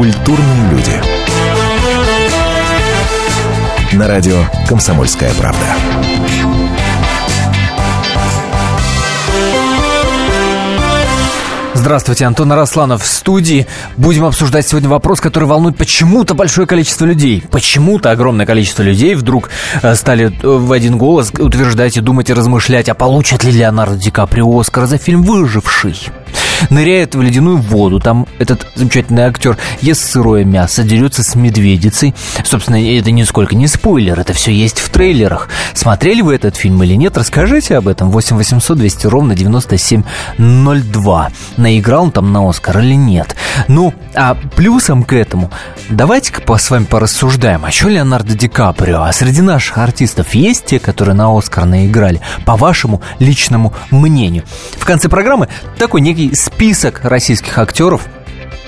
Культурные люди. На радио «Комсомольская правда». Здравствуйте, Антон Арасланов в студии. Будем обсуждать сегодня вопрос, который волнует почему-то большое количество людей. Почему-то огромное количество людей вдруг э, стали э, в один голос утверждать и думать и размышлять, а получит ли Леонардо Ди Каприо Оскар за фильм «Выживший» ныряет в ледяную воду. Там этот замечательный актер ест сырое мясо, дерется с медведицей. Собственно, это нисколько не спойлер, это все есть в трейлерах. Смотрели вы этот фильм или нет? Расскажите об этом. 8 800 200 ровно 9702. Наиграл он там на Оскар или нет? Ну, а плюсом к этому, давайте-ка с вами порассуждаем. А что Леонардо Ди Каприо? А среди наших артистов есть те, которые на Оскар наиграли? По вашему личному мнению. В конце программы такой некий список российских актеров,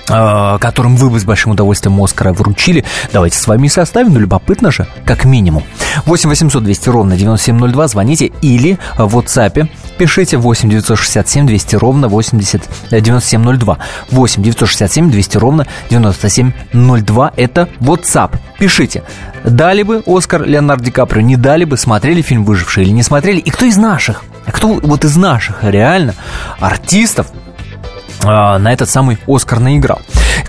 а, которым вы бы с большим удовольствием Оскара вручили. Давайте с вами составим, ну любопытно же, как минимум. 8 800 200 ровно 9702, звоните или в WhatsApp пишите 8 967 200 ровно 80 9702. 8 967 200 ровно 9702, это WhatsApp. Пишите, дали бы Оскар Леонардо Ди Каприо, не дали бы, смотрели фильм «Выживший» или не смотрели, и кто из наших, кто вот из наших реально артистов на этот самый Оскар наиграл.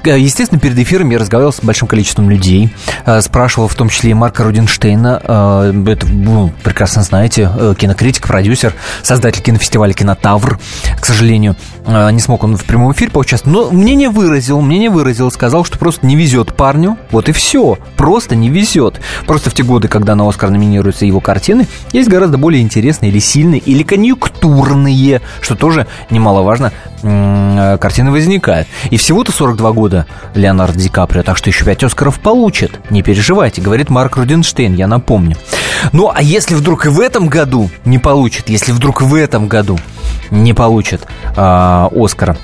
Э, естественно, перед эфиром я разговаривал с большим количеством людей, э, спрашивал в том числе и Марка Рудинштейна, э, это, ну, прекрасно знаете, кинокритик, продюсер, создатель кинофестиваля «Кинотавр». К сожалению, не смог он в прямом эфире поучаствовать, но мнение выразил, мнение выразил, сказал, что просто не везет парню, вот и все, просто не везет. Просто в те годы, когда на Оскар номинируются его картины, есть гораздо более интересные или сильные, или конъюнктурные, что тоже немаловажно, картины возникают. И всего-то 42 года Леонардо Ди Каприо, так что еще 5 Оскаров получит. Не переживайте, говорит Марк Руденштейн, я напомню. Ну, а если вдруг и в этом году не получит, если вдруг в этом году не получит э, Оскара,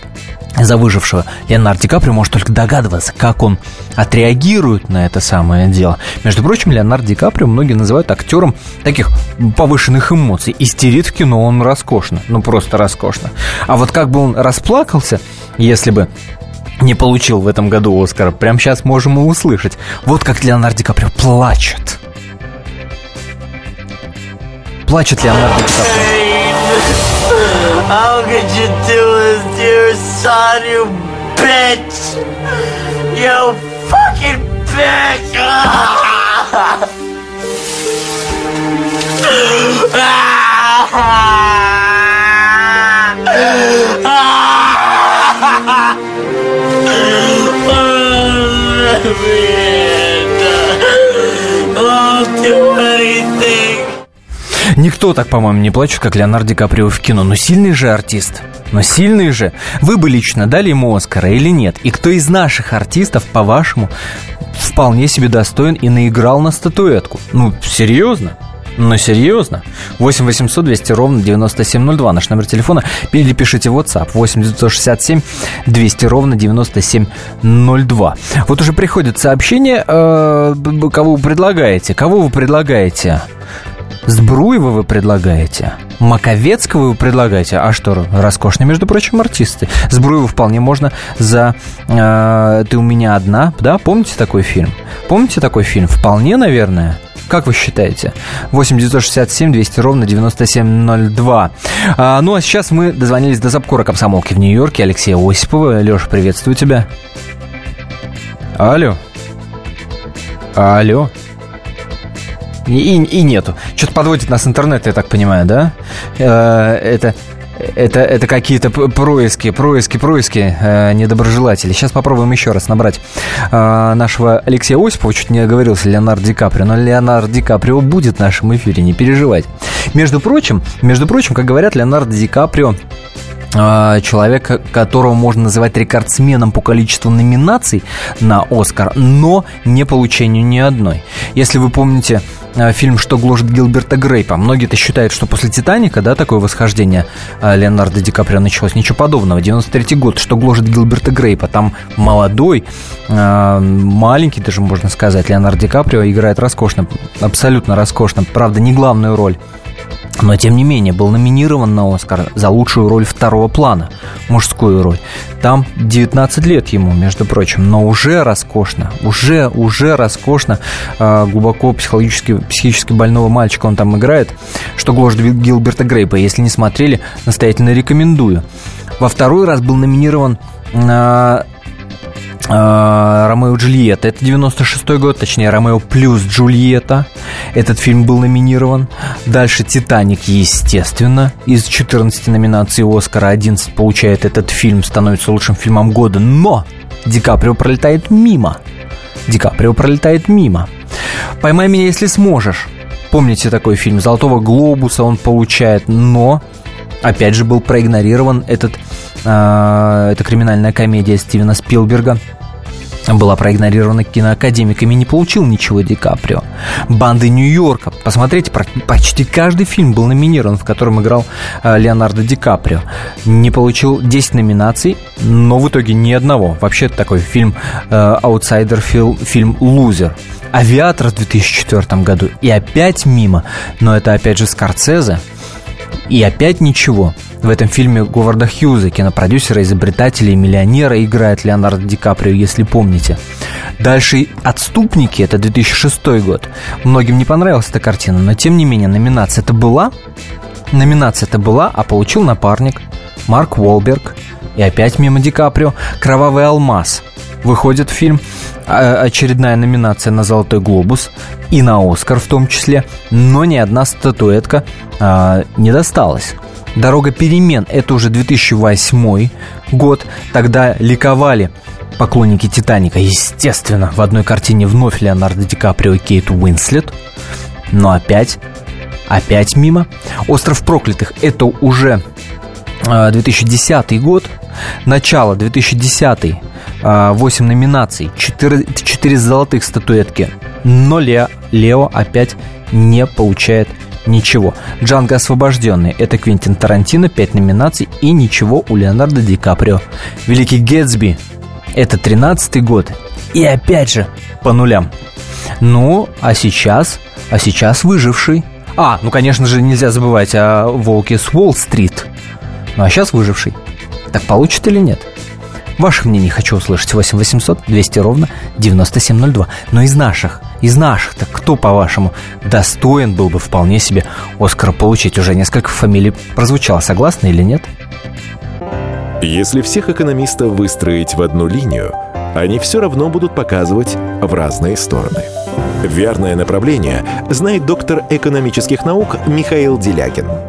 за выжившего Леонардо Ди Каприо может только догадываться, как он отреагирует на это самое дело. Между прочим, Леонардо Ди Каприо многие называют актером таких повышенных эмоций. Истерит в кино он роскошно, ну просто роскошно. А вот как бы он расплакался, если бы не получил в этом году Оскара, прямо сейчас можем и услышать. Вот как Леонардо Ди Каприо плачет. Плачет Леонардо Ди Каприо. Do Никто так, по-моему, не плачет, как Леонардо Ди Каприо в кино. Но сильный же артист. Но сильный же. Вы бы лично дали ему Оскара или нет? И кто из наших артистов, по-вашему, вполне себе достоин и наиграл на статуэтку? Ну, серьезно? Ну, серьезно? 8 800 200 ровно 9702. Наш номер телефона. Или пишите WhatsApp. 8 967 200 ровно 9702. Вот уже приходит сообщение. Э, кого вы предлагаете? Кого вы предлагаете? Сбруева вы предлагаете? Маковецкого вы предлагаете? А что, роскошные, между прочим, артисты. Сбруева вполне можно за э, «Ты у меня одна», да? Помните такой фильм? Помните такой фильм? Вполне, наверное. Как вы считаете? 8 967 200 ровно 9702. А, ну, а сейчас мы дозвонились до Запкора комсомолки в Нью-Йорке Алексея Осипова. Леша, приветствую тебя. Алло. Алло. И, и, нету. Что-то подводит нас интернет, я так понимаю, да? Э, это это, это какие-то происки, происки, происки э, недоброжелатели. Сейчас попробуем еще раз набрать э, нашего Алексея Осипова. Чуть не оговорился Леонардо Ди Каприо. Но Леонардо Ди Каприо будет в нашем эфире, не переживать. Между прочим, между прочим, как говорят, Леонардо Ди Каприо а, человек, которого можно называть рекордсменом по количеству номинаций на Оскар, но не получению ни одной. Если вы помните фильм «Что гложет Гилберта Грейпа», многие-то считают, что после «Титаника», да, такое восхождение а, Леонардо Ди Каприо началось. Ничего подобного. 93 год «Что гложет Гилберта Грейпа», там молодой, маленький даже, можно сказать, Леонардо Ди Каприо играет роскошно, абсолютно роскошно. Правда, не главную роль но, тем не менее, был номинирован на Оскар за лучшую роль второго плана, мужскую роль. Там 19 лет ему, между прочим, но уже роскошно, уже, уже роскошно. А, глубоко психологически, психически больного мальчика он там играет, что гложет Гилберта Грейпа. Если не смотрели, настоятельно рекомендую. Во второй раз был номинирован на Ромео и Джульетта. Это 96 год, точнее, Ромео плюс Джульетта. Этот фильм был номинирован. Дальше Титаник, естественно. Из 14 номинаций Оскара 11 получает этот фильм, становится лучшим фильмом года. Но Ди Каприо пролетает мимо. Ди Каприо пролетает мимо. «Поймай меня, если сможешь». Помните такой фильм? «Золотого глобуса» он получает, но опять же был проигнорирован этот, э, эта криминальная комедия Стивена Спилберга – была проигнорирована киноакадемиками, не получил ничего Ди Каприо. «Банды Нью-Йорка». Посмотрите, почти каждый фильм был номинирован, в котором играл э, Леонардо Ди Каприо. Не получил 10 номинаций, но в итоге ни одного. Вообще такой фильм э, аутсайдер, фильм «Лузер». «Авиатор» в 2004 году и опять мимо, но это опять же Скорцезе. И опять ничего. В этом фильме Говарда Хьюза, кинопродюсера, изобретателя и миллионера, играет Леонардо Ди Каприо, если помните. Дальше «Отступники» — это 2006 год. Многим не понравилась эта картина, но тем не менее номинация это была. Номинация это была, а получил напарник Марк Уолберг. И опять мимо Ди Каприо «Кровавый алмаз». Выходит фильм, а, очередная номинация на «Золотой глобус» и на «Оскар» в том числе, но ни одна статуэтка а, не досталась. Дорога перемен – это уже 2008 год. Тогда ликовали поклонники «Титаника». Естественно, в одной картине вновь Леонардо Ди Каприо и Кейт Уинслет. Но опять, опять мимо. «Остров проклятых» – это уже 2010 а, год. Начало 2010 8 а, номинаций, 4, 4 золотых статуэтки. Но Лео, Лео опять не получает ничего. Джанго освобожденный. Это Квентин Тарантино, 5 номинаций и ничего у Леонардо Ди Каприо. Великий Гэтсби. Это 13 год. И опять же по нулям. Ну, а сейчас, а сейчас выживший. А, ну, конечно же, нельзя забывать о Волке с Уолл-стрит. Ну, а сейчас выживший. Так получит или нет? Ваше мнение хочу услышать. 8 800 200 ровно 9702. Но из наших, из наших, так кто, по-вашему, достоин был бы вполне себе Оскара получить? Уже несколько фамилий прозвучало. Согласны или нет? Если всех экономистов выстроить в одну линию, они все равно будут показывать в разные стороны. Верное направление знает доктор экономических наук Михаил Делякин –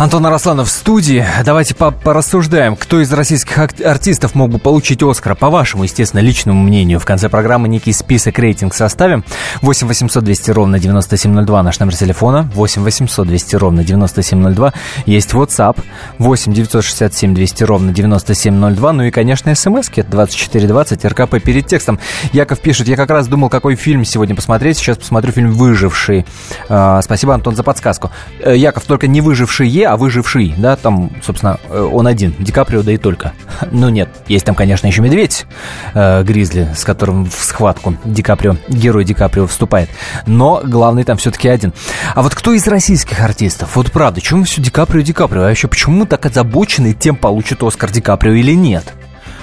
Антон Арасланов в студии. Давайте порассуждаем, кто из российских артистов мог бы получить Оскара, по вашему, естественно, личному мнению. В конце программы некий список рейтинг составим. 8 800 200 ровно 9702 наш номер телефона. 8 800 200 ровно 9702. Есть WhatsApp. 8 967 200 ровно 9702. Ну и, конечно, смс-ки 2420 РКП перед текстом. Яков пишет, я как раз думал, какой фильм сегодня посмотреть. Сейчас посмотрю фильм «Выживший». А, спасибо, Антон, за подсказку. Э, Яков, только не «Выжившие», а выживший, да, там, собственно, э, он один, Ди Каприо, да и только. Ну нет, есть там, конечно, еще медведь э, Гризли, с которым в схватку Ди Каприо, герой Ди Каприо вступает. Но главный там все-таки один. А вот кто из российских артистов? Вот правда, почему все Ди Каприо, Ди Каприо? А еще почему так озабочены тем, получит Оскар Ди Каприо или нет?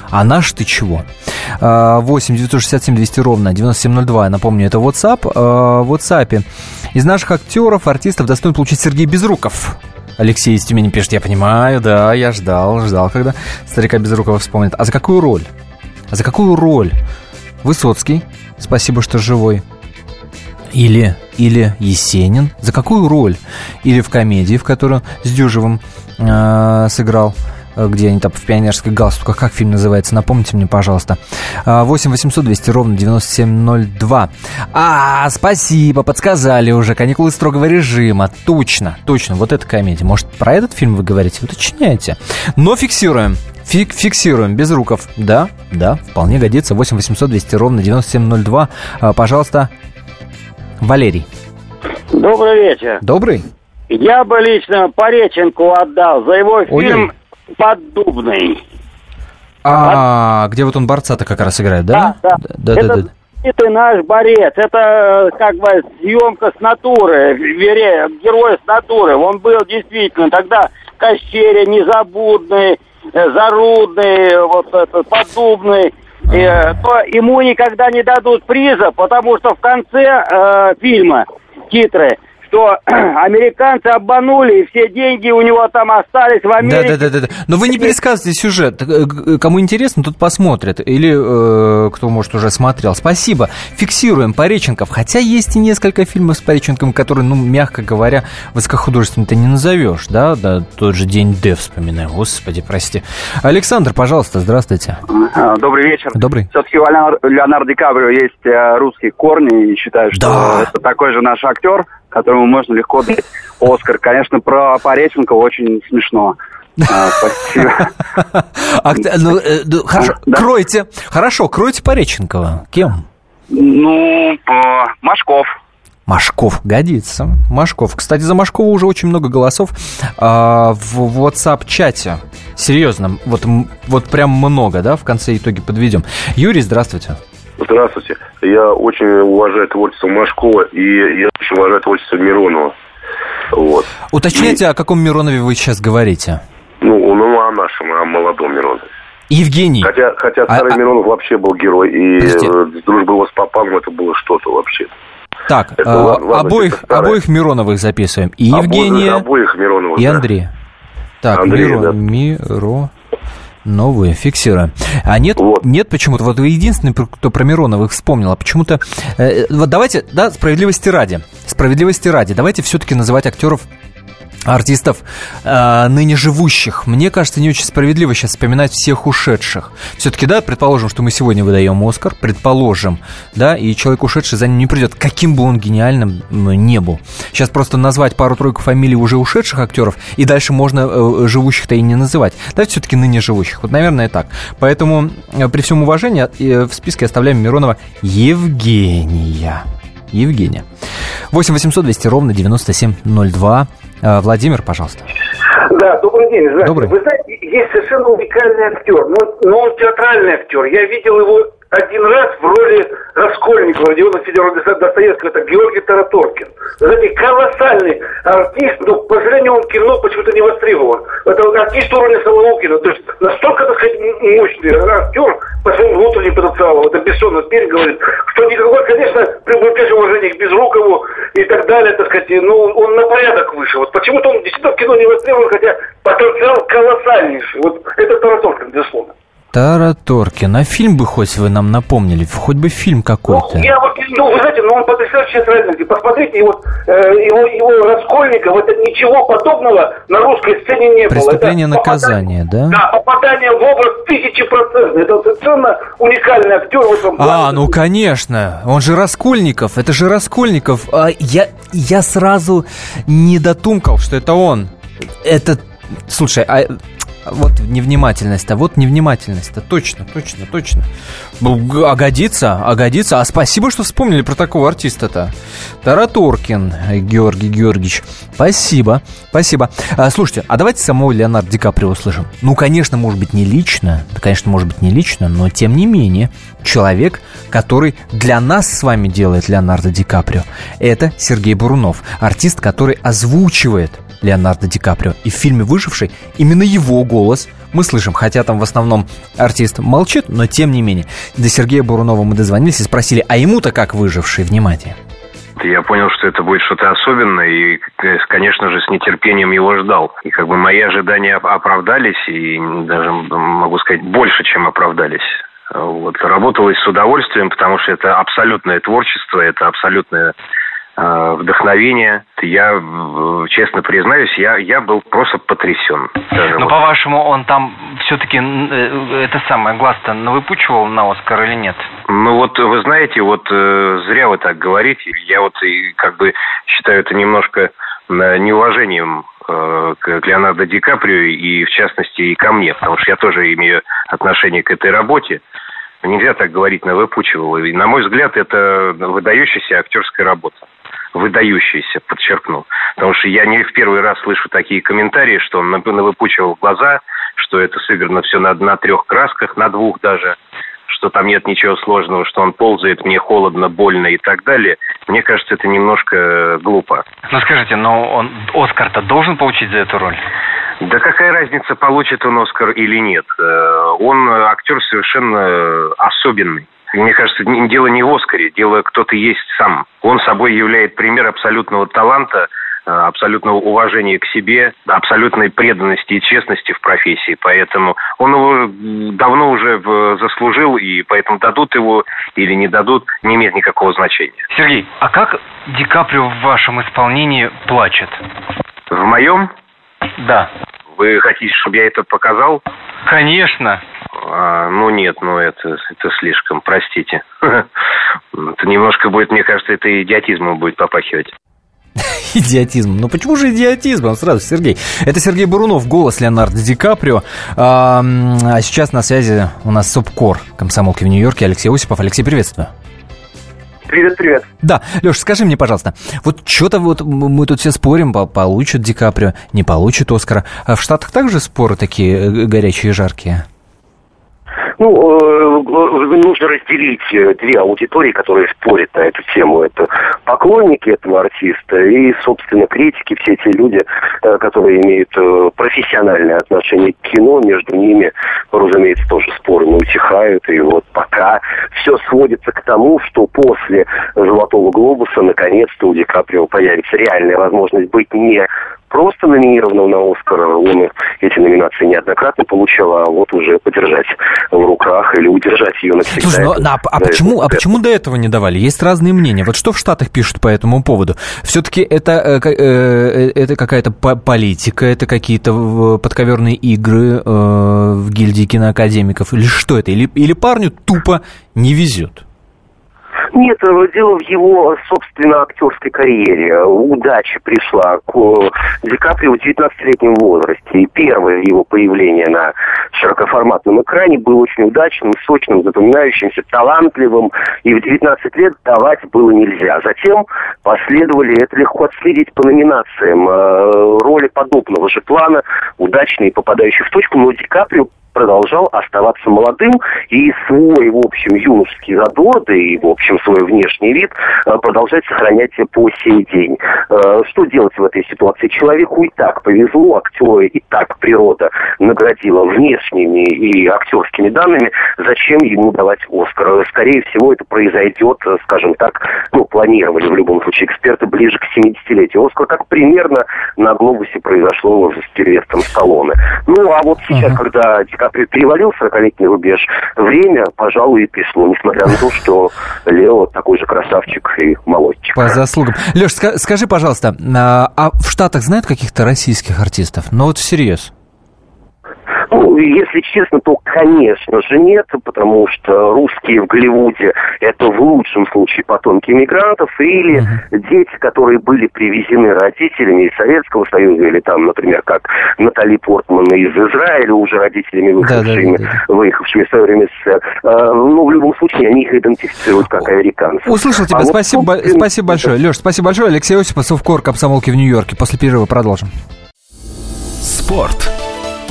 А наш ты чего? 8 967 200 ровно 9702, я напомню, это WhatsApp. А, в WhatsApp из наших актеров, артистов достоин получить Сергей Безруков. Алексей из Тюмени пишет, я понимаю, да, я ждал, ждал, когда старика Безрукова вспомнит. А за какую роль? А за какую роль? Высоцкий, спасибо, что живой. Или, или Есенин. За какую роль? Или в комедии, в которую с Дюжевым э, сыграл где они там в пионерских галстуках. Как фильм называется? Напомните мне, пожалуйста. 8 800 200 ровно 9702. А, спасибо, подсказали уже. Каникулы строгого режима. Точно, точно. Вот эта комедия. Может, про этот фильм вы говорите? Уточняйте. Но фиксируем. Фик, фиксируем, без руков. Да, да, вполне годится. 8 800 200 ровно 9702. А, пожалуйста, Валерий. Добрый вечер. Добрый. Я бы лично Пореченку отдал за его фильм «Поддубный». А, где вот он борца-то как раз играет, да? Да, да. да, это, да, да. Это наш борец, это как бы съемка с натуры, вере, герой с натуры. Он был действительно тогда Кощеря, Незабудный, э, Зарудный, вот этот Поддубный. Э, то ему никогда не дадут приза, потому что в конце э, фильма титры что американцы обманули, и все деньги у него там остались в Америке. Да, да, да, да. Но вы не пересказывайте сюжет. Э, кому интересно, тут посмотрят. Или э, кто, может, уже смотрел. Спасибо. Фиксируем Пореченков. Хотя есть и несколько фильмов с Пореченковым, которые, ну, мягко говоря, высокохудожественно ты не назовешь, да? Да, тот же День Д вспоминаю. Господи, прости. Александр, пожалуйста, здравствуйте. А, добрый вечер. Добрый. Все-таки у Леонардо Ди Каприо есть э, русские корни, и считаю, что да. это такой же наш актер которому можно легко дать Оскар. Конечно, про Пореченко очень смешно. А, спасибо. Ну, э, ну, хорошо, кройте. Хорошо, кройте Пореченкова. Кем? Ну, Машков. Машков годится. Машков. Кстати, за Машкова уже очень много голосов а, в WhatsApp-чате. Серьезно, вот, вот прям много, да, в конце итоге подведем. Юрий, здравствуйте. Здравствуйте. Я очень уважаю творчество Машкова, и я очень уважаю творчество Миронова. Вот. Уточняйте, и... о каком Миронове вы сейчас говорите? Ну, ну о нашем, о молодом Миронове. Евгений. Хотя, хотя а, старый а, Миронов вообще был герой, и Подожди. дружба его с Папаном это было что-то вообще. Так, это, а, ладно, обоих, обоих Мироновых записываем. И Евгения, обоих, обоих Мироновых, и Андрея. Да. Так, Андрей, Миро, да. Миро... Новые, фиксируем. А нет, вот. нет почему-то, вот вы единственный, кто про Мироновых вспомнил, а почему-то... Э, вот давайте, да, справедливости ради, справедливости ради, давайте все-таки называть актеров артистов э, ныне живущих. Мне кажется, не очень справедливо сейчас вспоминать всех ушедших. Все-таки, да, предположим, что мы сегодня выдаем Оскар, предположим, да, и человек ушедший за ним не придет, каким бы он гениальным не был. Сейчас просто назвать пару-тройку фамилий уже ушедших актеров, и дальше можно э, живущих-то и не называть. Давайте все-таки ныне живущих. Вот, наверное, так. Поэтому э, при всем уважении э, в списке оставляем Миронова Евгения. Евгения. 8 800 200 ровно 9702. Э, Владимир, пожалуйста. Да, добрый день. Здравствуйте. Добрый. Вы знаете, есть совершенно уникальный актер, но, но он театральный актер. Я видел его один раз в роли Раскольникова, Родиона Федоровича Достоевского, это Георгий Тараторкин. Знаете, колоссальный артист, но, к сожалению, он кино почему-то не востребован. Это артист уровня Соловокина, то есть настолько, так сказать, мощный актер по своему внутреннему потенциалу. Это Бессонов теперь говорит, что никакой, конечно, при большом уважении к Безрукову и так далее, так сказать, ну, он на порядок выше. Вот почему-то он действительно в кино не востребован, хотя потенциал колоссальнейший. Вот это Тараторкин, безусловно. Тараторкин. А фильм бы хоть вы нам напомнили, хоть бы фильм какой-то. Ну, я вот, ну, вы знаете, ну он потрясающий театральный. Посмотрите, вот, э, его, его Раскольников, это ничего подобного на русской сцене не было. Преступление наказание, да? Да, попадание в образ тысячи процентов. Это совершенно уникальный актер в этом плане. А, ну конечно, он же Раскольников, это же Раскольников. А, я, я сразу не дотумкал, что это он. Это Слушай, а вот невнимательность-то, вот невнимательность-то, точно, точно, точно. А годится, а годится. А спасибо, что вспомнили про такого артиста-то. Тараторкин Георгий Георгиевич. Спасибо, спасибо. А, слушайте, а давайте самого Леонардо Ди Каприо услышим. Ну, конечно, может быть, не лично, да, конечно, может быть, не лично, но тем не менее, человек, который для нас с вами делает Леонардо Ди Каприо, это Сергей Бурунов, артист, который озвучивает Леонардо Ди Каприо. И в фильме «Выживший» именно его голос мы слышим, хотя там в основном артист молчит, но тем не менее. До Сергея Бурунова мы дозвонились и спросили, а ему-то как «Выживший»? Внимание. Я понял, что это будет что-то особенное, и, конечно же, с нетерпением его ждал. И как бы мои ожидания оправдались, и даже, могу сказать, больше, чем оправдались. Вот. Работалось с удовольствием, потому что это абсолютное творчество, это абсолютное э, вдохновения. Я, честно признаюсь, я, я был просто потрясен. Но вот. по-вашему, он там все-таки э, это самое глаз-то навыпучивал на Оскар или нет? Ну вот, вы знаете, вот э, зря вы так говорите. Я вот и как бы считаю это немножко неуважением э, к Леонардо Ди Каприо и, в частности, и ко мне, потому что я тоже имею отношение к этой работе. Нельзя так говорить на выпучивал. И, на мой взгляд, это выдающаяся актерская работа. Выдающаяся, подчеркну. Потому что я не в первый раз слышу такие комментарии, что он выпучивал глаза, что это сыграно все на, на трех красках, на двух даже что там нет ничего сложного, что он ползает, мне холодно, больно и так далее, мне кажется, это немножко глупо. Ну скажите, но он Оскар-то должен получить за эту роль? Да какая разница, получит он Оскар или нет? Э, он актер совершенно особенный. Мне кажется, дело не в Оскаре, дело кто-то есть сам. Он собой является пример абсолютного таланта, э, абсолютного уважения к себе, абсолютной преданности и честности в профессии. Поэтому он его давно уже заслужил, и поэтому дадут его или не дадут, не имеет никакого значения. Сергей, а как Ди Каприо в вашем исполнении плачет? В моем? Да. Вы хотите, чтобы я это показал? Конечно. А, ну нет, ну это, это слишком, простите. Это немножко будет, мне кажется, это идиотизмом будет попахивать. Идиотизм. Ну почему же идиотизм? Сразу, Сергей. Это Сергей Бурунов, голос Леонардо Ди Каприо. А, сейчас на связи у нас СОПКОР комсомолки в Нью-Йорке Алексей Осипов. Алексей, приветствую. Привет, привет. Да, Леш, скажи мне, пожалуйста, вот что-то вот мы тут все спорим, получит Ди Каприо, не получит Оскара. А в Штатах также споры такие э, горячие и жаркие? Ну, э, нужно разделить э, две аудитории, которые спорят на эту тему. Это поклонники этого артиста и, собственно, критики, все те люди, которые имеют профессиональное отношение к кино. Между ними, разумеется, тоже споры не утихают. И вот пока все сводится к тому, что после «Золотого глобуса» наконец-то у Ди Каприо появится реальная возможность быть не просто номинированного на Оскар. Он эти номинации неоднократно получал, а вот уже подержать в руках или удержать ее навсегда. Слушай, ну, а, а, почему, а почему до этого не давали? Есть разные мнения. Вот что в Штатах пишут по этому поводу? Все-таки это, э, э, это какая-то политика, это какие-то подковерные игры э, в гильдии киноакадемиков? Или что это? Или, или парню тупо не везет? Нет, э, дело в его, собственно, актерской карьере. Удача пришла к э, Ди Каприо в 19-летнем возрасте. И первое его появление на широкоформатном экране было очень удачным, сочным, запоминающимся, талантливым. И в 19 лет давать было нельзя. Затем последовали, это легко отследить по номинациям, э, роли подобного же плана, удачные, попадающие в точку, но Ди Каприо продолжал оставаться молодым и свой, в общем, юношеский задор, да и, в общем, свой внешний вид э, продолжать сохранять по сей день. Э, что делать в этой ситуации? Человеку и так повезло, актеру и так природа наградила внешними и актерскими данными, зачем ему давать Оскар? Скорее всего, это произойдет, скажем так, ну, планировали в любом случае эксперты ближе к 70-летию. Оскар как примерно на глобусе произошло уже с Сильвестром Сталлоне. Ну, а вот сейчас, uh-huh. когда перевалил 40-летний рубеж, время, пожалуй, и пришло, несмотря на то, что Лео такой же красавчик и молодчик. По заслугам. Леш, скажи, пожалуйста, а, а в Штатах знают каких-то российских артистов? Ну вот всерьез. Ну, если честно, то, конечно же, нет, потому что русские в Голливуде – это в лучшем случае потомки иммигрантов или uh-huh. дети, которые были привезены родителями из Советского Союза, или там, например, как Натали Портман из Израиля, уже родителями, выехавшими, да, да, да. выехавшими в свое время с... Э, ну, в любом случае, они их идентифицируют как американцев. Услышал тебя. А спасибо, вот, спасибо большое. Леш, спасибо большое. Алексей Осипов, Совкор, комсомолки в Нью-Йорке. После перерыва продолжим. Спорт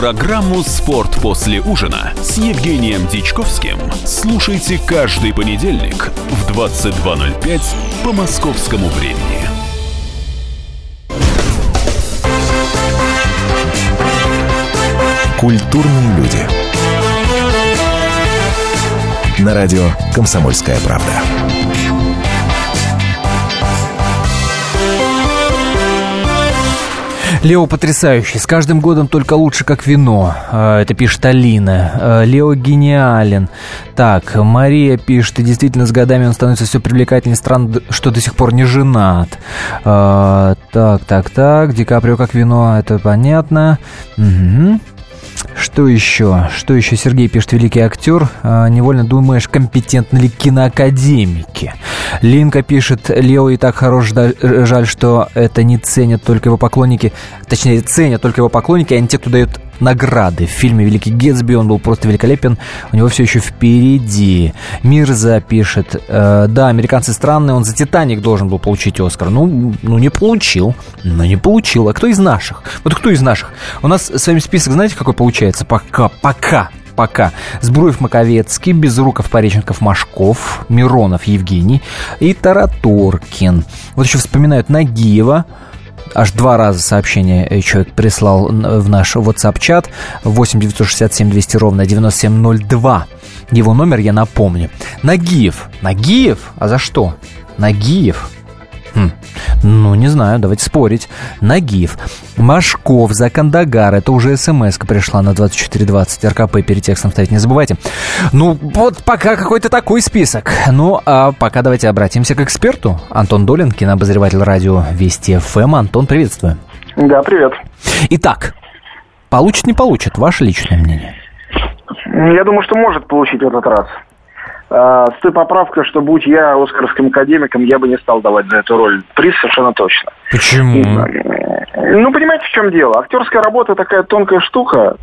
Программу «Спорт после ужина» с Евгением Дичковским слушайте каждый понедельник в 22.05 по московскому времени. Культурные люди. На радио «Комсомольская правда». Лео потрясающий, с каждым годом только лучше, как вино. А, это пишет Алина. А, Лео гениален. Так, Мария пишет, и действительно с годами он становится все привлекательнее. Странно, что до сих пор не женат. А, так, так, так, Ди Каприо как вино, это понятно. Угу. Что еще? Что еще Сергей пишет, великий актер? А, невольно думаешь, компетентны ли киноакадемики? Линка пишет, Лео и так хорош, жаль, что это не ценят только его поклонники. Точнее, ценят только его поклонники, а не те, кто дает награды. В фильме «Великий Гетсби» он был просто великолепен. У него все еще впереди. Мирза пишет, э, да, американцы странные, он за «Титаник» должен был получить «Оскар». Ну, ну, не получил. Ну, не получил. А кто из наших? Вот кто из наших? У нас с вами список, знаете, какой получается? Пока, пока пока. Сбруев Маковецкий, Безруков, Пореченков, Машков, Миронов, Евгений и Тараторкин. Вот еще вспоминают Нагиева, аж два раза сообщение человек прислал в наш WhatsApp-чат 8 967 200 ровно 9702. Его номер я напомню. Нагиев. Нагиев? А за что? Нагиев. Хм. Ну, не знаю, давайте спорить. Нагиев. Машков за Кандагар. Это уже смс пришла на 2420. РКП перед текстом ставить не забывайте. Ну, вот пока какой-то такой список. Ну, а пока давайте обратимся к эксперту. Антон Долин, кинообозреватель радио Вести ФМ. Антон, приветствую. Да, привет. Итак, получит, не получит? Ваше личное мнение? Я думаю, что может получить в этот раз. А, с той поправкой, что будь я оскаровским академиком, я бы не стал давать за эту роль приз совершенно точно. Почему? Ну, понимаете, в чем дело? Актерская работа такая тонкая штука.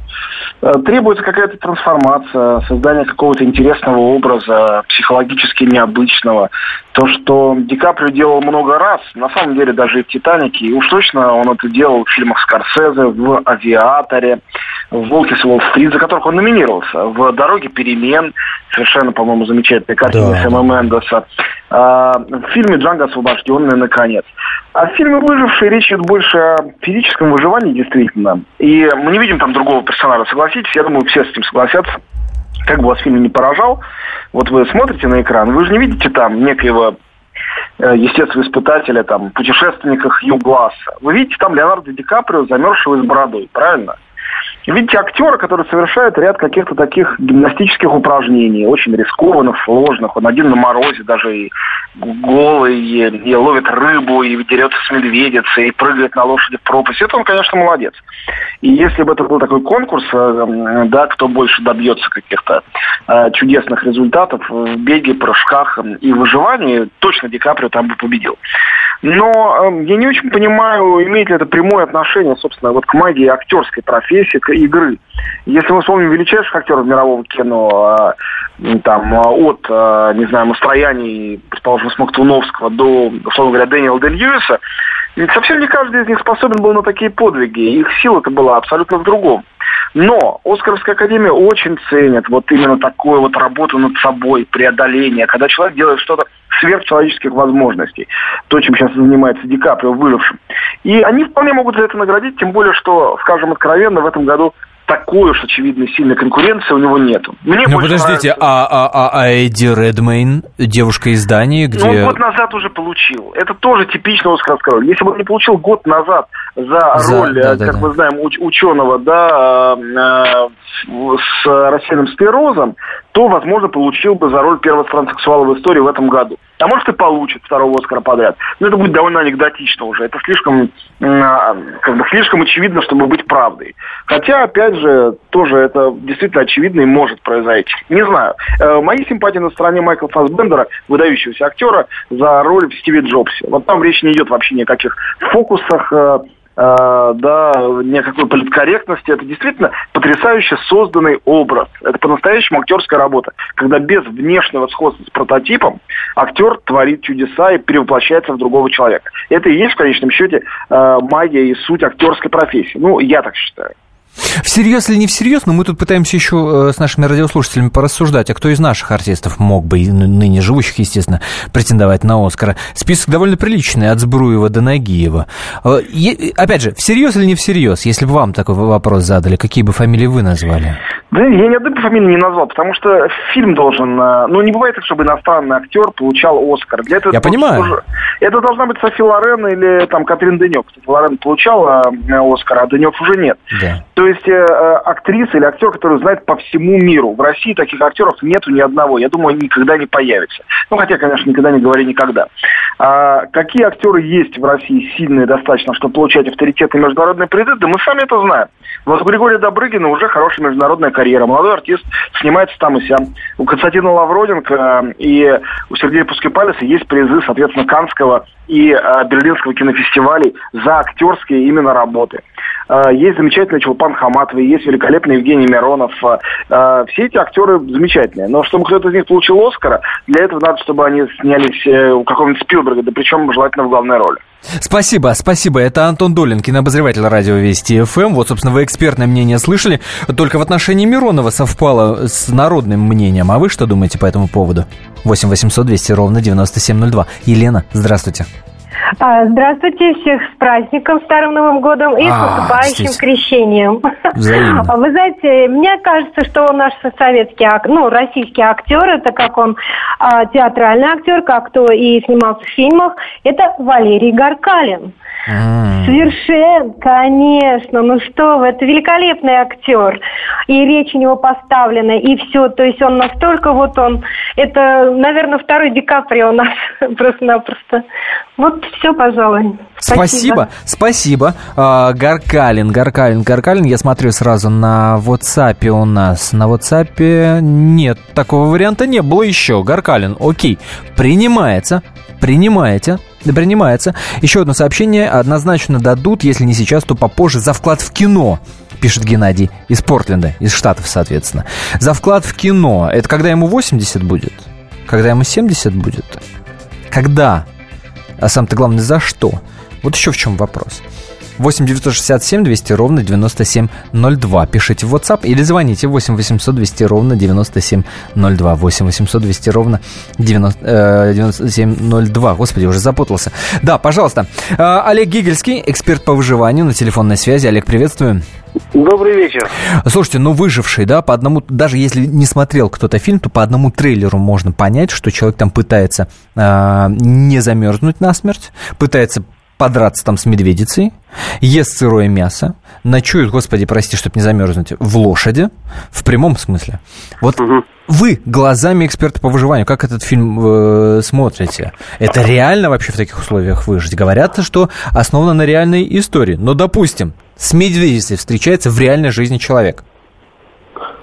Э, требуется какая-то трансформация, создание какого-то интересного образа, психологически необычного. То, что Ди Каприо делал много раз, на самом деле даже и в «Титанике», и уж точно он это делал в фильмах Скорсезе, в «Авиаторе», в «Волке с Уолл-стрит», за которых он номинировался, в «Дороге перемен», совершенно, по-моему, замечательная картина да. Сэма Мендеса, в фильме «Джанго освобожденный», наконец. А в фильме «Выживший» речь идет больше о физическом выживании, действительно. И мы не видим там другого персонажа, согласитесь, я думаю, все с этим согласятся. Как бы вас фильм не поражал, вот вы смотрите на экран, вы же не видите там некоего э, естествоиспытателя, там, путешественника Хью Гласса. Вы видите там Леонардо Ди Каприо, замерзшего с бородой, правильно? Видите актера, который совершает ряд каких-то таких гимнастических упражнений, очень рискованных, сложных. Он один на морозе даже и голый, и, ловит рыбу, и дерется с медведицей, и прыгает на лошади в пропасть. Это он, конечно, молодец. И если бы это был такой конкурс, э, да, кто больше добьется каких-то э, чудесных результатов в беге, прыжках и выживании, точно Ди Каприо там бы победил. Но э, я не очень понимаю, имеет ли это прямое отношение, собственно, вот к магии актерской профессии, к игры. Если мы вспомним величайших актеров мирового кино, э, там, э, от, э, не знаю, настроений, предположим, Смоктуновского до, условно говоря, Дэниела Дель Льюиса, ведь совсем не каждый из них способен был на такие подвиги. Их сила-то была абсолютно в другом. Но Оскаровская академия очень ценит вот именно такую вот работу над собой, преодоление, когда человек делает что-то сверхчеловеческих возможностей. То, чем сейчас занимается Ди Каприо, выжившим. И они вполне могут за это наградить, тем более, что, скажем откровенно, в этом году такой уж очевидной сильной конкуренции у него нету. Мне ну подождите, нравится... а, а, а, а Эдди Редмейн, девушка из Дании, где... Ну, год назад уже получил. Это тоже типично Оскаровская роль. Если бы он не получил год назад за, за роль, да, как да, мы да. знаем, уч- ученого, да, э, с рассеянным склерозом, то, возможно, получил бы за роль первого транссексуала в истории в этом году. А может и получит второго Оскара подряд. Но это будет довольно анекдотично уже. Это слишком, а, как бы слишком очевидно, чтобы быть правдой. Хотя, опять же, тоже это действительно очевидно и может произойти. Не знаю. Э, мои симпатии на стороне Майкла Фассбендера, выдающегося актера, за роль в Стиве Джобсе. Вот там речь не идет вообще ни о каких фокусах, э, да, никакой политкорректности. Это действительно потрясающе созданный образ. Это по-настоящему актерская работа. Когда без внешнего сходства с прототипом актер творит чудеса и перевоплощается в другого человека. Это и есть в конечном счете э, магия и суть актерской профессии. Ну, я так считаю. Всерьез или не всерьез, но мы тут пытаемся еще э, с нашими радиослушателями порассуждать, а кто из наших артистов мог бы, ныне живущих, естественно, претендовать на Оскара. Список довольно приличный, от Сбруева до Нагиева. Э, опять же, всерьез или не всерьез, если бы вам такой вопрос задали, какие бы фамилии вы назвали? Да я ни одной фамилии не назвал, потому что фильм должен... Э, ну, не бывает так, чтобы иностранный актер получал Оскар. Для этого я понимаю. Тоже, это должна быть Софи Лорен или там Катрин Денек. Кстати, Лорен получала Оскар, а Денек уже нет. Да. То есть э, актриса или актер, который знает по всему миру. В России таких актеров нету ни одного. Я думаю, никогда не появится. Ну, хотя, конечно, никогда не говори никогда. А какие актеры есть в России сильные достаточно, чтобы получать авторитетный международный приоритет? Да мы сами это знаем. Вот у Григория Добрыгина уже хорошая международная карьера. Молодой артист снимается там и сям. У Константина Лавроденко э, и у Сергея Пускипалиса есть призы, соответственно, Канского и э, Берлинского кинофестивалей за актерские именно работы. Э, есть замечательный Чулпан Хаматовый, есть великолепный Евгений Миронов. Э, все эти актеры замечательные. Но чтобы кто-то из них получил Оскара, для этого надо, чтобы они снялись у какого-нибудь Спилберга, да причем желательно в главной роли. Спасибо, спасибо. Это Антон Долин, кинообозреватель радио Вести ФМ. Вот, собственно, вы экспертное мнение слышали. Только в отношении Миронова совпало с народным мнением. А вы что думаете по этому поводу? 8 800 200 ровно 9702. Елена, здравствуйте. А, здравствуйте, всех с праздником, Старым Новым Годом и а, с наступающим крещением. Взаимно. Вы знаете, мне кажется, что наш советский, ну, российский актер, это как он а, театральный актер, как то и снимался в фильмах, это Валерий Гаркалин. Mm. Совершенно, конечно. Ну что вы, это великолепный актер. И речь у него поставлена, и все. То есть он настолько вот он... Это, наверное, второй Ди Каприо у нас просто-напросто. Вот все, пожалуй. Спасибо. Спасибо. А, Гаркалин, Гаркалин, Гаркалин. Я смотрю сразу на WhatsApp у нас. На WhatsApp нет, такого варианта не было еще. Гаркалин, окей. Принимается. Принимаете. Принимается. Еще одно сообщение. Однозначно дадут, если не сейчас, то попозже, за вклад в кино пишет Геннадий, из Портленда, из Штатов, соответственно. За вклад в кино. Это когда ему 80 будет? Когда ему 70 будет? Когда? А сам-то главное, за что? Вот еще в чем вопрос. 8 967 200 ровно 9702. Пишите в WhatsApp или звоните 8 800 200 ровно 9702. 8 800 200 ровно 90, э, 9702. Господи, уже запутался. Да, пожалуйста. Э, Олег Гигельский, эксперт по выживанию на телефонной связи. Олег, приветствую. Добрый вечер. Слушайте, ну выживший, да, по одному, даже если не смотрел кто-то фильм, то по одному трейлеру можно понять, что человек там пытается э, не замерзнуть насмерть, пытается подраться там с медведицей, ест сырое мясо, ночует, господи, прости, чтобы не замерзнуть, в лошади, в прямом смысле. Вот угу. вы глазами эксперта по выживанию, как этот фильм э, смотрите? Это реально вообще в таких условиях выжить? Говорят, что основано на реальной истории. Но, допустим, с медведицей встречается в реальной жизни человек.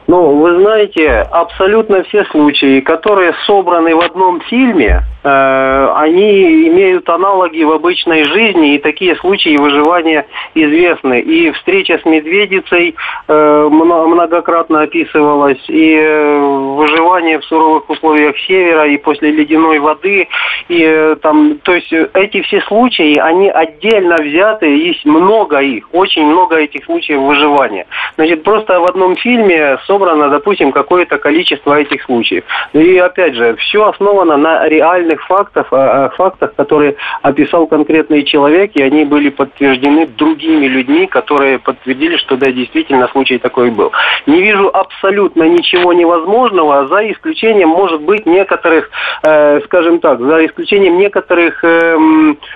Ну, вы знаете, абсолютно все случаи, которые собраны в одном фильме, Э, они имеют аналоги в обычной жизни, и такие случаи выживания известны. И встреча с медведицей э, многократно описывалась, и э, выживание в суровых условиях севера, и после ледяной воды, и там, то есть эти все случаи, они отдельно взяты, есть много их, очень много этих случаев выживания. Значит, просто в одном фильме собрано, допустим, какое-то количество этих случаев. И опять же, все основано на реальных фактов, о, о фактах, которые описал конкретный человек, и они были подтверждены другими людьми, которые подтвердили, что да, действительно случай такой был. Не вижу абсолютно ничего невозможного, за исключением, может быть, некоторых, э, скажем так, за исключением некоторых э,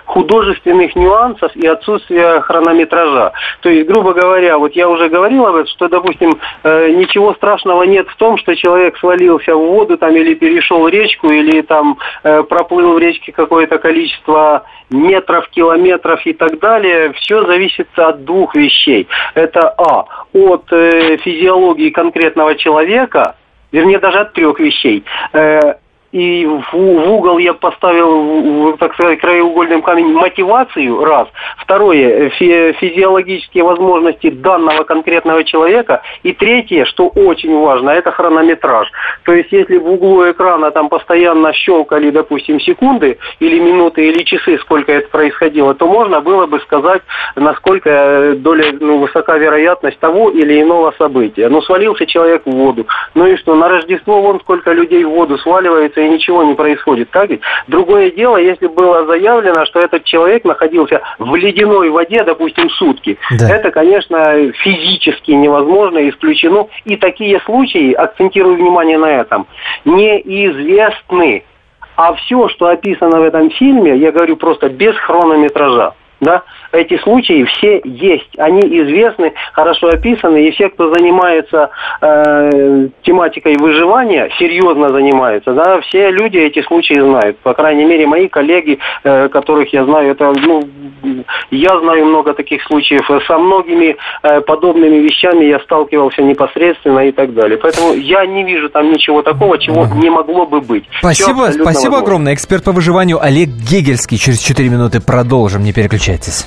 художественных нюансов и отсутствия хронометража. То есть, грубо говоря, вот я уже говорил об этом, что, допустим, э, ничего страшного нет в том, что человек свалился в воду там или перешел речку, или там э, проплыл в речке какое-то количество метров, километров и так далее, все зависит от двух вещей. Это А, от э, физиологии конкретного человека, вернее даже от трех вещей. Э, и в, в угол я поставил, так сказать, краеугольным камень мотивацию, раз. Второе, фи, физиологические возможности данного конкретного человека. И третье, что очень важно, это хронометраж. То есть, если в углу экрана там постоянно щелкали, допустим, секунды или минуты или часы, сколько это происходило, то можно было бы сказать, насколько доля, ну, высока вероятность того или иного события. Ну, свалился человек в воду. Ну и что, на Рождество вон сколько людей в воду сваливается, и ничего не происходит. Так ведь? Другое дело, если было заявлено, что этот человек находился в ледяной воде, допустим, сутки. Да. Это, конечно, физически невозможно, исключено. И такие случаи, акцентирую внимание на этом, неизвестны. А все, что описано в этом фильме, я говорю просто без хронометража. Да? Эти случаи все есть. Они известны, хорошо описаны, и все, кто занимается э, тематикой выживания, серьезно занимается, да, все люди эти случаи знают. По крайней мере, мои коллеги, э, которых я знаю, это, ну, я знаю много таких случаев. Со многими э, подобными вещами я сталкивался непосредственно и так далее. Поэтому я не вижу там ничего такого, чего не могло бы быть. Спасибо, спасибо возможно. огромное. Эксперт по выживанию Олег Гегельский. Через 4 минуты продолжим. Не переключайтесь.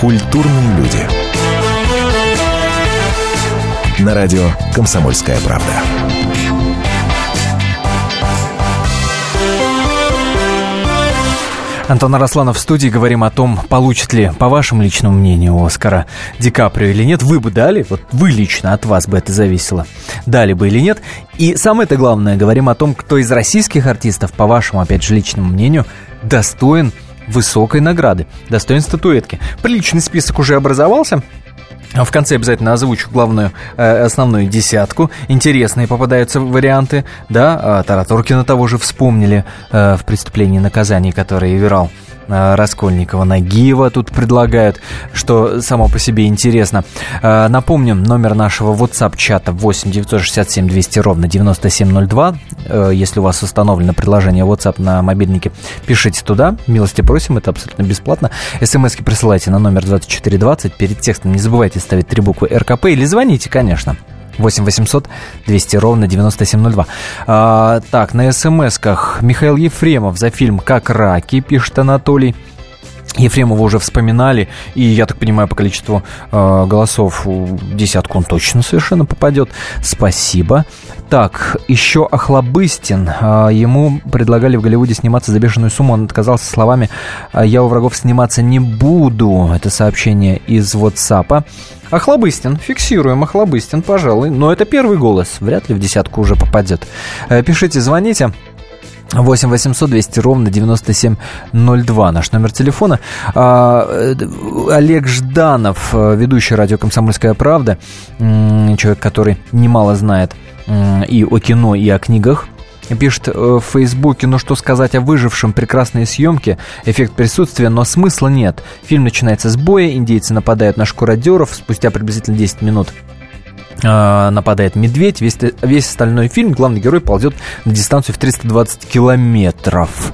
Культурные люди. На радио «Комсомольская правда». Антон Арасланов в студии. Говорим о том, получит ли, по вашему личному мнению, Оскара Ди Каприо или нет. Вы бы дали? Вот вы лично, от вас бы это зависело. Дали бы или нет. И самое-то главное, говорим о том, кто из российских артистов, по вашему, опять же, личному мнению, достоин высокой награды, достоин статуэтки. Приличный список уже образовался. В конце обязательно озвучу главную, э, основную десятку. Интересные попадаются варианты, да. А Тараторкина того же вспомнили э, в «Преступлении и наказании», которое играл Раскольникова, Нагиева тут предлагают, что само по себе интересно. Э, напомним, номер нашего WhatsApp-чата 8 967 200 ровно 9702. Э, если у вас установлено приложение WhatsApp на мобильнике, пишите туда. Милости просим, это абсолютно бесплатно. СМСки присылайте на номер 2420. Перед текстом не забывайте ставить три буквы РКП или звоните, конечно. 8 800 200 ровно 9702. А, так, на смс-ках Михаил Ефремов за фильм «Как раки», пишет Анатолий. Ефремова уже вспоминали, и я так понимаю, по количеству э, голосов десятку он точно совершенно попадет. Спасибо. Так, еще Охлобыстин. Э, ему предлагали в Голливуде сниматься за бешеную сумму. Он отказался словами «Я у врагов сниматься не буду». Это сообщение из WhatsApp. Охлобыстин, фиксируем Охлобыстин, пожалуй. Но это первый голос, вряд ли в десятку уже попадет. Э, пишите, звоните. 8 800 200 ровно 9702 наш номер телефона. А, э, Олег Жданов, э, ведущий радио «Комсомольская правда», человек, который немало знает и о кино, и о книгах, Пишет э, в Фейсбуке, ну что сказать о выжившем, прекрасные съемки, эффект присутствия, но смысла нет. Фильм начинается с боя, индейцы нападают на шкуродеров, спустя приблизительно 10 минут э, нападает медведь, весь, весь остальной фильм главный герой ползет на дистанцию в 320 километров.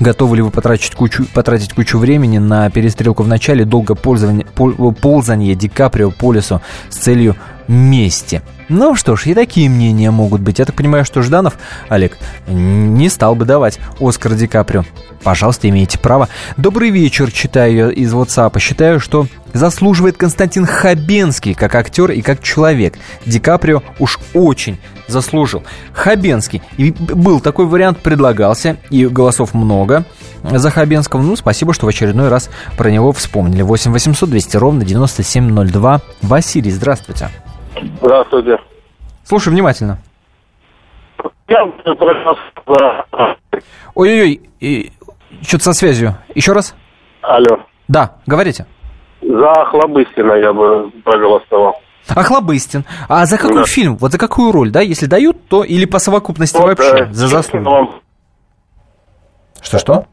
Готовы ли вы потратить кучу, потратить кучу времени на перестрелку в начале, долго ползание, ползание Ди Каприо по лесу с целью мести? Ну что ж, и такие мнения могут быть. Я так понимаю, что Жданов, Олег, не стал бы давать Оскар Ди Каприо. Пожалуйста, имеете право. Добрый вечер, читаю из WhatsApp. Считаю, что заслуживает Константин Хабенский как актер и как человек. Ди Каприо уж очень заслужил. Хабенский. И был такой вариант, предлагался, и голосов много за Хабенского. Ну, спасибо, что в очередной раз про него вспомнили. 8 800 200 ровно 9702. Василий, здравствуйте. Здравствуйте. Слушай внимательно. Ой-ой-ой, что-то со связью. Еще раз? Алло. Да, говорите. За Хлобыстина я бы проголосовал. Охлобыстин. А за какой да. фильм? Вот за какую роль, да? Если дают, то или по совокупности вот, вообще? Да, за заслугу. Что-что?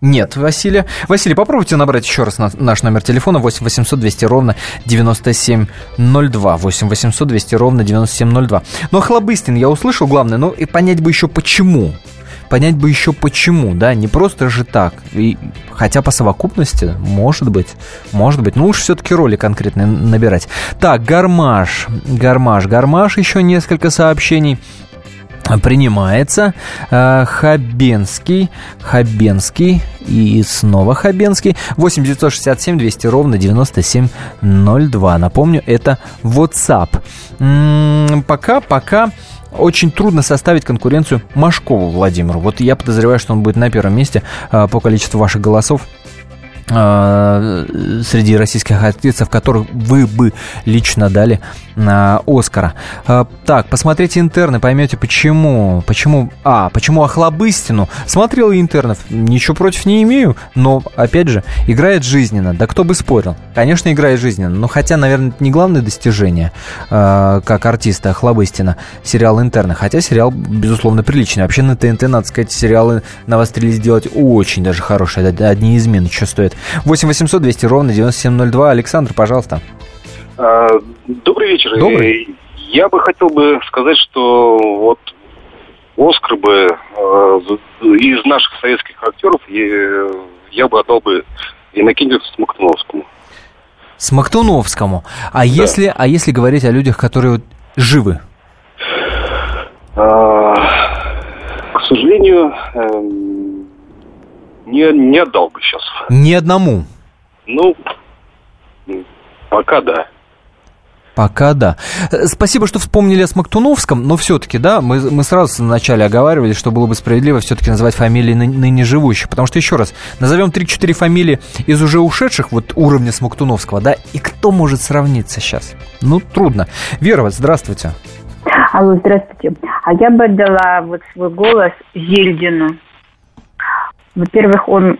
Нет, Василий. Василий, попробуйте набрать еще раз наш номер телефона 8 800 200 ровно 9702. 8 800 200 ровно 9702. Но Хлобыстин я услышал, главное, ну и понять бы еще почему. Понять бы еще почему, да, не просто же так. И, хотя по совокупности, может быть, может быть. Ну, лучше все-таки роли конкретные набирать. Так, Гармаш, Гармаш, Гармаш, еще несколько сообщений принимается. Э, Хабенский, Хабенский и снова Хабенский. 8 967 200 ровно 9702. Напомню, это WhatsApp. Пока, пока очень трудно составить конкуренцию Машкову Владимиру. Вот я подозреваю, что он будет на первом месте э, по количеству ваших голосов среди российских артистов, которых вы бы лично дали на Оскара. Э, так, посмотрите интерны, поймете почему. Почему, а, почему Охлобыстину. Смотрел интернов, ничего против не имею, но, опять же, играет жизненно. Да кто бы спорил. Конечно, играет жизненно, но хотя, наверное, это не главное достижение, э, как артиста Охлобыстина, сериал интерны. Хотя сериал, безусловно, приличный. Вообще на ТНТ, надо сказать, сериалы навострились делать очень даже хорошие. Одни из мин что стоят. 8 800 200 ровно 9702. Александр, пожалуйста. А, добрый вечер. Добрый. Я бы хотел бы сказать, что вот Оскар бы э, из наших советских актеров я, я бы отдал бы Иннокентию Смоктуновскому. Смоктуновскому. А да. если, а если говорить о людях, которые живы? А, к сожалению, эм, не, не отдал бы сейчас. Ни одному? Ну, пока да. Пока да. Спасибо, что вспомнили о Смоктуновском, но все-таки, да, мы, мы сразу вначале оговаривали, что было бы справедливо все-таки называть фамилии ны, ныне живущих. Потому что, еще раз, назовем 3-4 фамилии из уже ушедших, вот уровня Смоктуновского, да, и кто может сравниться сейчас? Ну, трудно. Вера, здравствуйте. Алло, здравствуйте. А я бы отдала вот свой голос Зельдину. Во-первых, он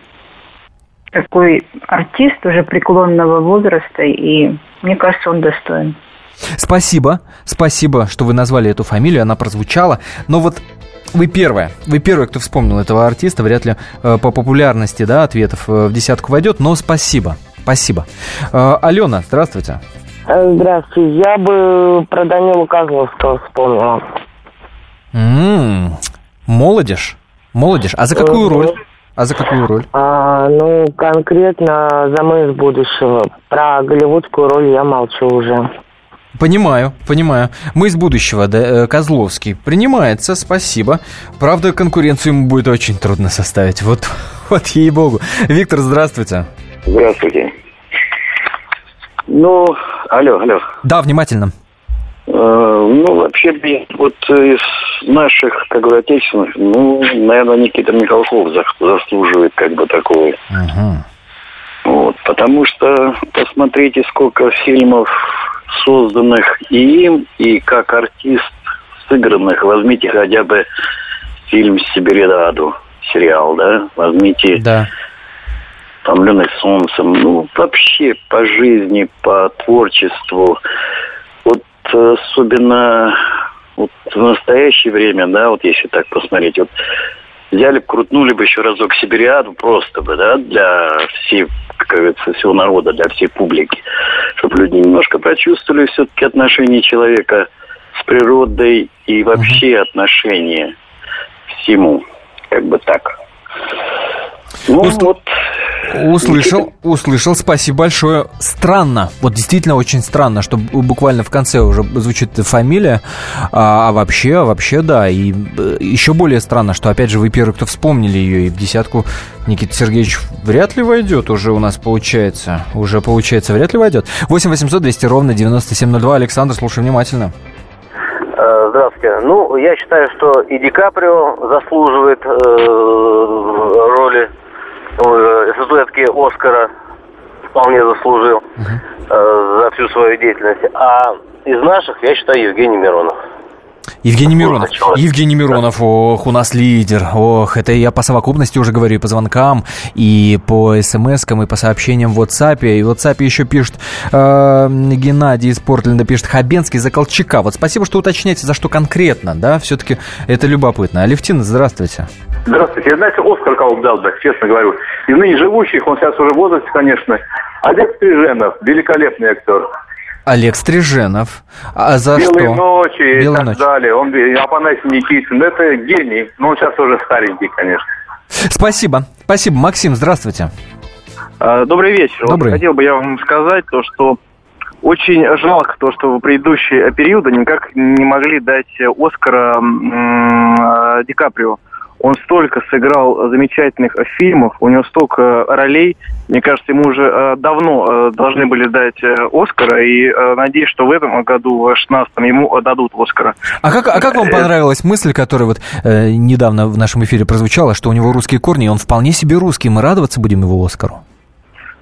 такой артист уже преклонного возраста, и мне кажется, он достоин. Спасибо, спасибо, что вы назвали эту фамилию, она прозвучала. Но вот вы первая, вы первая, кто вспомнил этого артиста, вряд ли э, по популярности, да, ответов э, в десятку войдет, но спасибо, спасибо. Э, Алена, здравствуйте. Здравствуйте, я бы про Данилу Козловского вспомнила. М-м, молодежь, молодежь. А за какую роль? А за какую роль? А, ну, конкретно за «Мы из будущего». Про голливудскую роль я молчу уже. Понимаю, понимаю. Мы из будущего, да, э, Козловский. Принимается, спасибо. Правда, конкуренцию ему будет очень трудно составить. Вот, вот ей-богу. Виктор, здравствуйте. Здравствуйте. Ну, алло, алло. Да, внимательно. Э, ну, вообще, вот из наших, как бы, отечественных, ну, наверное, Никита Михалков заслуживает как бы такого. Ага. Вот, потому что посмотрите, сколько фильмов созданных и им, и как артист сыгранных. Возьмите хотя бы фильм «Сибириаду», сериал, да? Возьмите да. «Томленный солнцем». Ну, вообще по жизни, по творчеству – особенно вот в настоящее время, да, вот если так посмотреть, вот взяли бы, крутнули бы еще разок Сибириаду просто бы, да, для всей, как говорится, всего народа, для всей публики, чтобы люди немножко прочувствовали все-таки отношение человека с природой и вообще отношение всему, как бы так. Ну, ну вот Услышал, услышал, спасибо большое. Странно, вот действительно очень странно, что буквально в конце уже звучит фамилия, а, а вообще, а вообще да, и э, еще более странно, что опять же вы первый, кто вспомнили ее, и в десятку Никита Сергеевич вряд ли войдет уже у нас получается, уже получается вряд ли войдет. 8 800 200 ровно 9702, Александр, слушай внимательно. Э, здравствуйте. Ну, я считаю, что и Ди Каприо заслуживает э, роли статуэтки Оскара вполне заслужил uh-huh. за всю свою деятельность. А из наших, я считаю, Евгений Миронов. Евгений Миронов. Евгений Миронов, ох, у нас лидер. Ох, это я по совокупности уже говорю, и по звонкам, и по смс-кам, и по сообщениям в WhatsApp. И в WhatsApp еще пишет э, Геннадий из Портленда, пишет Хабенский за Колчака. Вот спасибо, что уточняете, за что конкретно, да, все-таки это любопытно. Алевтина, здравствуйте. Здравствуйте. Я, знаете, Оскар кого дал бы, честно говорю. Из ныне живущих, он сейчас уже в возрасте, конечно. Олег Стриженов, великолепный актер. Олег Стриженов. А за Белые что? ночи Белые и так ночи. далее. Он Апанасий Никитин. Это гений. Но он сейчас уже старенький, конечно. Спасибо. Спасибо. Максим, здравствуйте. А, Добрый вечер. Добрый. Вот хотел бы я вам сказать то, что очень жалко то, что в предыдущие периоды никак не могли дать Оскара э, Ди Каприо. Он столько сыграл замечательных фильмов, у него столько ролей. Мне кажется, ему уже э, давно э, должны были дать э, Оскара, и э, надеюсь, что в этом году, в 16-м, ему э, дадут Оскара. А как, а как вам понравилась мысль, которая вот э, недавно в нашем эфире прозвучала, что у него русские корни, и он вполне себе русский, мы радоваться будем его Оскару?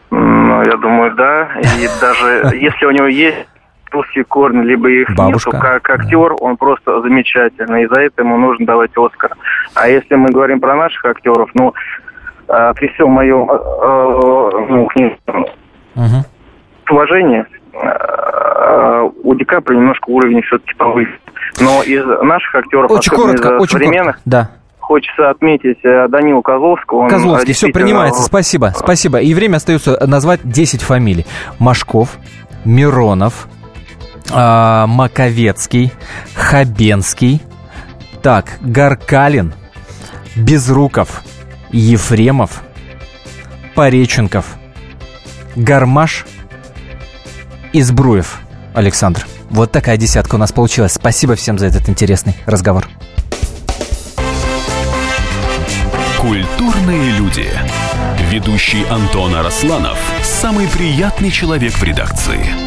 Ну, я думаю, да. И даже если у него есть русские корни, либо их Бабушка. нету, как актер, он просто замечательный. И за это ему нужно давать Оскар. А если мы говорим про наших актеров, ну, э, при всем моем э, ну, к ним уважении, э, у Ди Каприо немножко уровень все-таки повысит. Но из наших актеров, Очень коротко, из очень современных, коротко. Да. хочется отметить э, Данилу Козловского. Он, э, Козловский, все действительно, принимается. Спасибо, спасибо. И время остается назвать 10 фамилий. Машков, Миронов, Маковецкий, Хабенский, так, Гаркалин, Безруков, Ефремов, Пореченков, Гармаш, Избруев. Александр. Вот такая десятка у нас получилась. Спасибо всем за этот интересный разговор. Культурные люди. Ведущий Антон Арасланов – самый приятный человек в редакции.